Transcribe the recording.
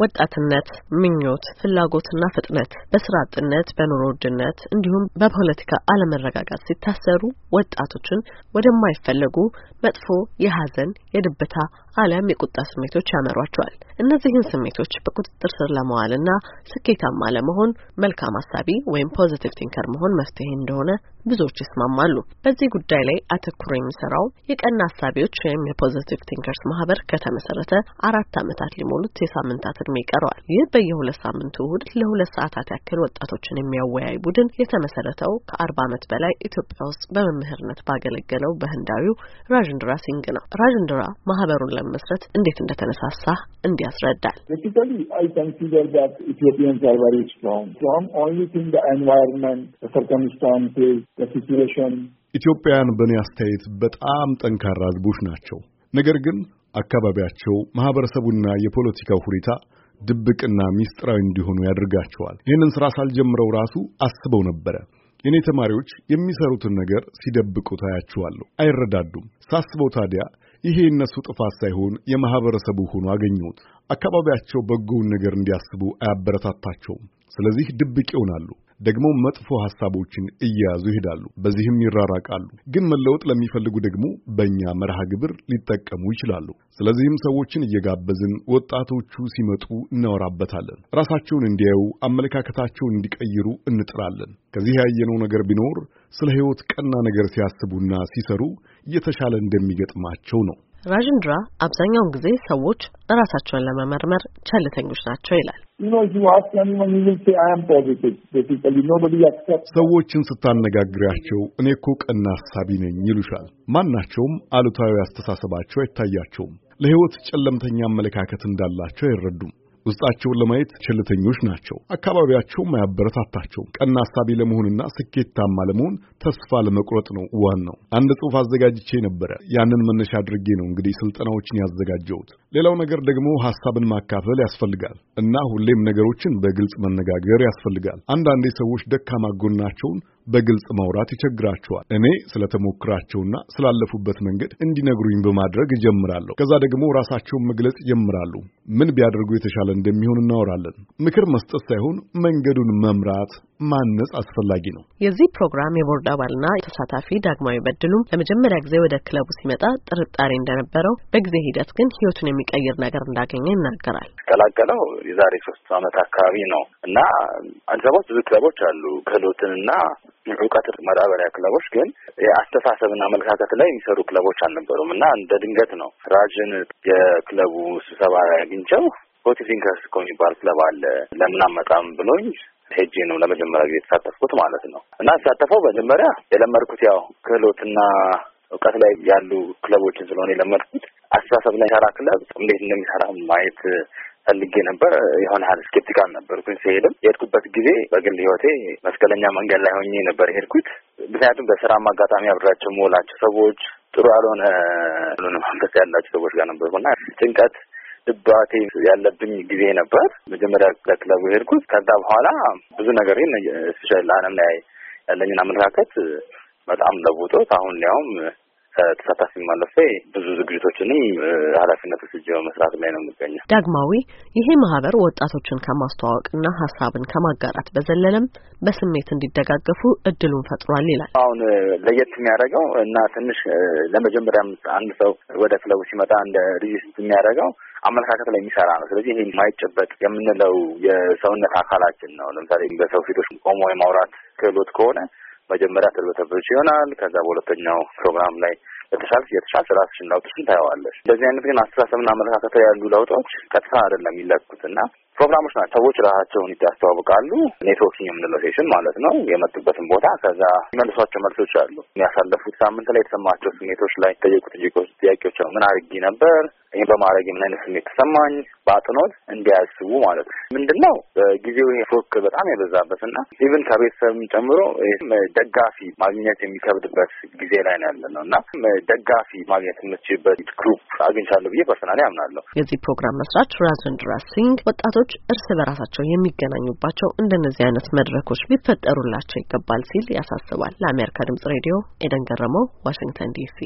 ወጣትነት፣ ምኞት፣ ፍላጎትና ፍጥነት በስራ አጥነት፣ በኑሮ ውድነት እንዲሁም በፖለቲካ አለመረጋጋት ሲታሰሩ ወጣቶችን ወደማይፈለጉ መጥፎ የሀዘን፣ የድብታ አሊያም የቁጣ ስሜቶች ያመሯቸዋል። እነዚህን ስሜቶች በቁጥጥር ስር ለማዋልና ስኬታማ ለመሆን መልካም አሳቢ ወይም positive thinker መሆን መፍትሄ እንደሆነ ብዙዎች ይስማማሉ። በዚህ ጉዳይ ላይ አተኩሮ የሚሰራው የቀና አሳቢዎች ወይም የ positive thinkers ማህበር ከተመሰረተ አራት ዓመታት ሊሞሉት የሳምንታት እድሜ ይቀረዋል። ይህ በየሁለት ሳምንቱ እሁድ ለሁለት ሰዓታት ያክል ወጣቶችን የሚያወያይ ቡድን የተመሰረተው ከአርባ ዓመት በላይ ኢትዮጵያ ውስጥ በመምህርነት ባገለገለው በህንዳዊው ራዥንድራ ሲንግ ነው። ራዥንድራ ማህበሩን ለመመስረት እንዴት እንደተነሳሳ እንዲህ ያስረዳል። ኢትዮጵያውያን በእኔ አስተያየት በጣም ጠንካራ ህዝቦች ናቸው። ነገር ግን አካባቢያቸው፣ ማህበረሰቡና የፖለቲካው ሁኔታ ድብቅና ሚስጥራዊ እንዲሆኑ ያደርጋቸዋል። ይህንን ስራ ሳልጀምረው ራሱ አስበው ነበረ። የኔ ተማሪዎች የሚሰሩትን ነገር ሲደብቁ ታያቸዋለሁ። አይረዳዱም። ሳስበው ታዲያ ይሄ የእነሱ ጥፋት ሳይሆን የማህበረሰቡ ሆኖ አገኘሁት። አካባቢያቸው በጎውን ነገር እንዲያስቡ አያበረታታቸውም። ስለዚህ ድብቅ ይሆናሉ። ደግሞ መጥፎ ሐሳቦችን እየያዙ ይሄዳሉ። በዚህም ይራራቃሉ። ግን መለወጥ ለሚፈልጉ ደግሞ በእኛ መርሃ ግብር ሊጠቀሙ ይችላሉ። ስለዚህም ሰዎችን እየጋበዝን ወጣቶቹ ሲመጡ እናወራበታለን። ራሳቸውን እንዲያዩ፣ አመለካከታቸውን እንዲቀይሩ እንጥራለን። ከዚህ ያየነው ነገር ቢኖር ስለ ሕይወት ቀና ነገር ሲያስቡና ሲሰሩ እየተሻለ እንደሚገጥማቸው ነው። ራዥንድራ አብዛኛውን ጊዜ ሰዎች ራሳቸውን ለመመርመር ቸልተኞች ናቸው ይላል። ሰዎችን ስታነጋግሪያቸው እኔ እኮ ቀና ሐሳቢ ነኝ ይሉሻል። ማናቸውም አሉታዊ አስተሳሰባቸው አይታያቸውም። ለሕይወት ጨለምተኛ አመለካከት እንዳላቸው አይረዱም። ውስጣቸውን ለማየት ቸልተኞች ናቸው። አካባቢያቸውም አያበረታታቸውም። ቀና ሐሳቢ ለመሆንና ስኬታማ ለመሆን ተስፋ ለመቁረጥ ነው ዋናው። አንድ ጽሑፍ አዘጋጅቼ ነበረ። ያንን መነሻ አድርጌ ነው እንግዲህ ስልጠናዎችን ያዘጋጀሁት። ሌላው ነገር ደግሞ ሐሳብን ማካፈል ያስፈልጋል እና ሁሌም ነገሮችን በግልጽ መነጋገር ያስፈልጋል። አንዳንዴ ሰዎች ደካማ ጎናቸውን በግልጽ ማውራት ይቸግራቸዋል። እኔ ስለተሞክራቸውና ስላለፉበት መንገድ እንዲነግሩኝ በማድረግ እጀምራለሁ። ከዛ ደግሞ ራሳቸውን መግለጽ ይጀምራሉ። ምን ቢያደርጉ የተሻለ እንደሚሆን እናወራለን። ምክር መስጠት ሳይሆን መንገዱን መምራት ማነጽ አስፈላጊ ነው። የዚህ ፕሮግራም የቦርድ አባልና ተሳታፊ ዳግማዊ በድሉም ለመጀመሪያ ጊዜ ወደ ክለቡ ሲመጣ ጥርጣሬ እንደነበረው፣ በጊዜ ሂደት ግን ህይወቱን የሚቀይር ነገር እንዳገኘ ይናገራል። የተቀላቀልኩት የዛሬ ሶስት ዓመት አካባቢ ነው እና አዲስ አበባ ብዙ ክለቦች አሉ ክህሎትንና እውቀት ማዳበሪያ ክለቦች ግን የአስተሳሰብና አመለካከት ላይ የሚሰሩ ክለቦች አልነበሩም እና እንደ ድንገት ነው ራጅን የክለቡ ስብሰባ አግኝቸው positive thinkers እኮ የሚባል ክለብ አለ ለምን አትመጣም ብሎኝ ሄጄ ነው ለመጀመሪያ ጊዜ የተሳተፍኩት ማለት ነው። እና ተሳተፈው መጀመሪያ የለመድኩት ያው ክህሎትና እውቀት ላይ ያሉ ክለቦችን ስለሆነ የለመድኩት አስተሳሰብ ላይ ሰራ ክለብ እንዴት እንደሚሰራ ማየት ፈልጌ ነበር። የሆነ ያህል skeptical ነበርኩኝ። ሲሄድም የሄድኩበት ጊዜ በግል ህይወቴ መስቀለኛ መንገድ ላይ ሆኜ ነበር የሄድኩት። ምክንያቱም በስራም አጋጣሚ አብሬያቸው የምውላቸው ሰዎች ጥሩ ያልሆነ መንፈስ ያላቸው ሰዎች ጋር ነበርኩና ጭንቀት ድባቴ ያለብኝ ጊዜ ነበር። መጀመሪያ ለክለቡ የሄድኩት። ከዛ በኋላ ብዙ ነገር specially ለዓለም ላይ ያለኝን አመለካከት በጣም ለውጦት አሁን ሊያውም ተሳታፊ ማለፌ ብዙ ዝግጅቶችንም ኃላፊነት ወስጄ በመስራት ላይ ነው የምገኘው። ዳግማዊ ይሄ ማህበር ወጣቶችን ከማስተዋወቅና ሀሳብን ከማጋራት በዘለለም በስሜት እንዲደጋገፉ እድሉን ፈጥሯል ይላል። አሁን ለየት የሚያደርገው እና ትንሽ ለመጀመሪያ አንድ ሰው ወደ ክለቡ ሲመጣ እንደ ሪጅስት የሚያደርገው አመለካከት ላይ የሚሰራ ነው። ስለዚህ ይሄ የማይጨበጥ የምንለው የሰውነት አካላችን ነው። ለምሳሌ በሰው ፊት ቆሞ የማውራት ክህሎት ከሆነ መጀመሪያ ትርበተብች ይሆናል። ከዛ በሁለተኛው ፕሮግራም ላይ የተሻል የተሻል ራስሽን ለውጥሽን ታየዋለሽ። እንደዚህ አይነት ግን አስተሳሰብና አመለካከት ያሉ ለውጦች ቀጥታ አይደለም የሚለኩት እና ፕሮግራሞች ናቸው። ሰዎች ራሳቸውን ያስተዋውቃሉ። networking የምንለው session ማለት ነው። የመጡበትን ቦታ ከዛ የሚመልሷቸው መልሶች አሉ። የሚያሳለፉት ሳምንት ላይ የተሰማቸው ስሜቶች ላይ ጠየቁት ጥያቄዎች ምን አድርጊ ነበር ይህ በማድረግ ምን አይነት ስሜት ተሰማኝ፣ በአጽንኦት እንዲያስቡ ማለት ነው። ምንድን ነው በጊዜው ይሄ ፎክ በጣም የበዛበት እና even ከቤተሰብም ጨምሮ ደጋፊ ማግኘት የሚከብድበት ጊዜ ላይ ነው ያለ ነው እና ደጋፊ ማግኘት የምችልበት group አግኝቻለሁ ብዬ personally አምናለሁ። የዚህ ፕሮግራም መስራች ራዘንድራ ሲንግ ወጣቶች እርስ በራሳቸው የሚገናኙባቸው እንደነዚህ አይነት መድረኮች ሊፈጠሩላቸው ይገባል ሲል ያሳስባል። ለአሜሪካ ድምጽ ሬዲዮ ኤደን ገረመው፣ ዋሽንግተን ዲሲ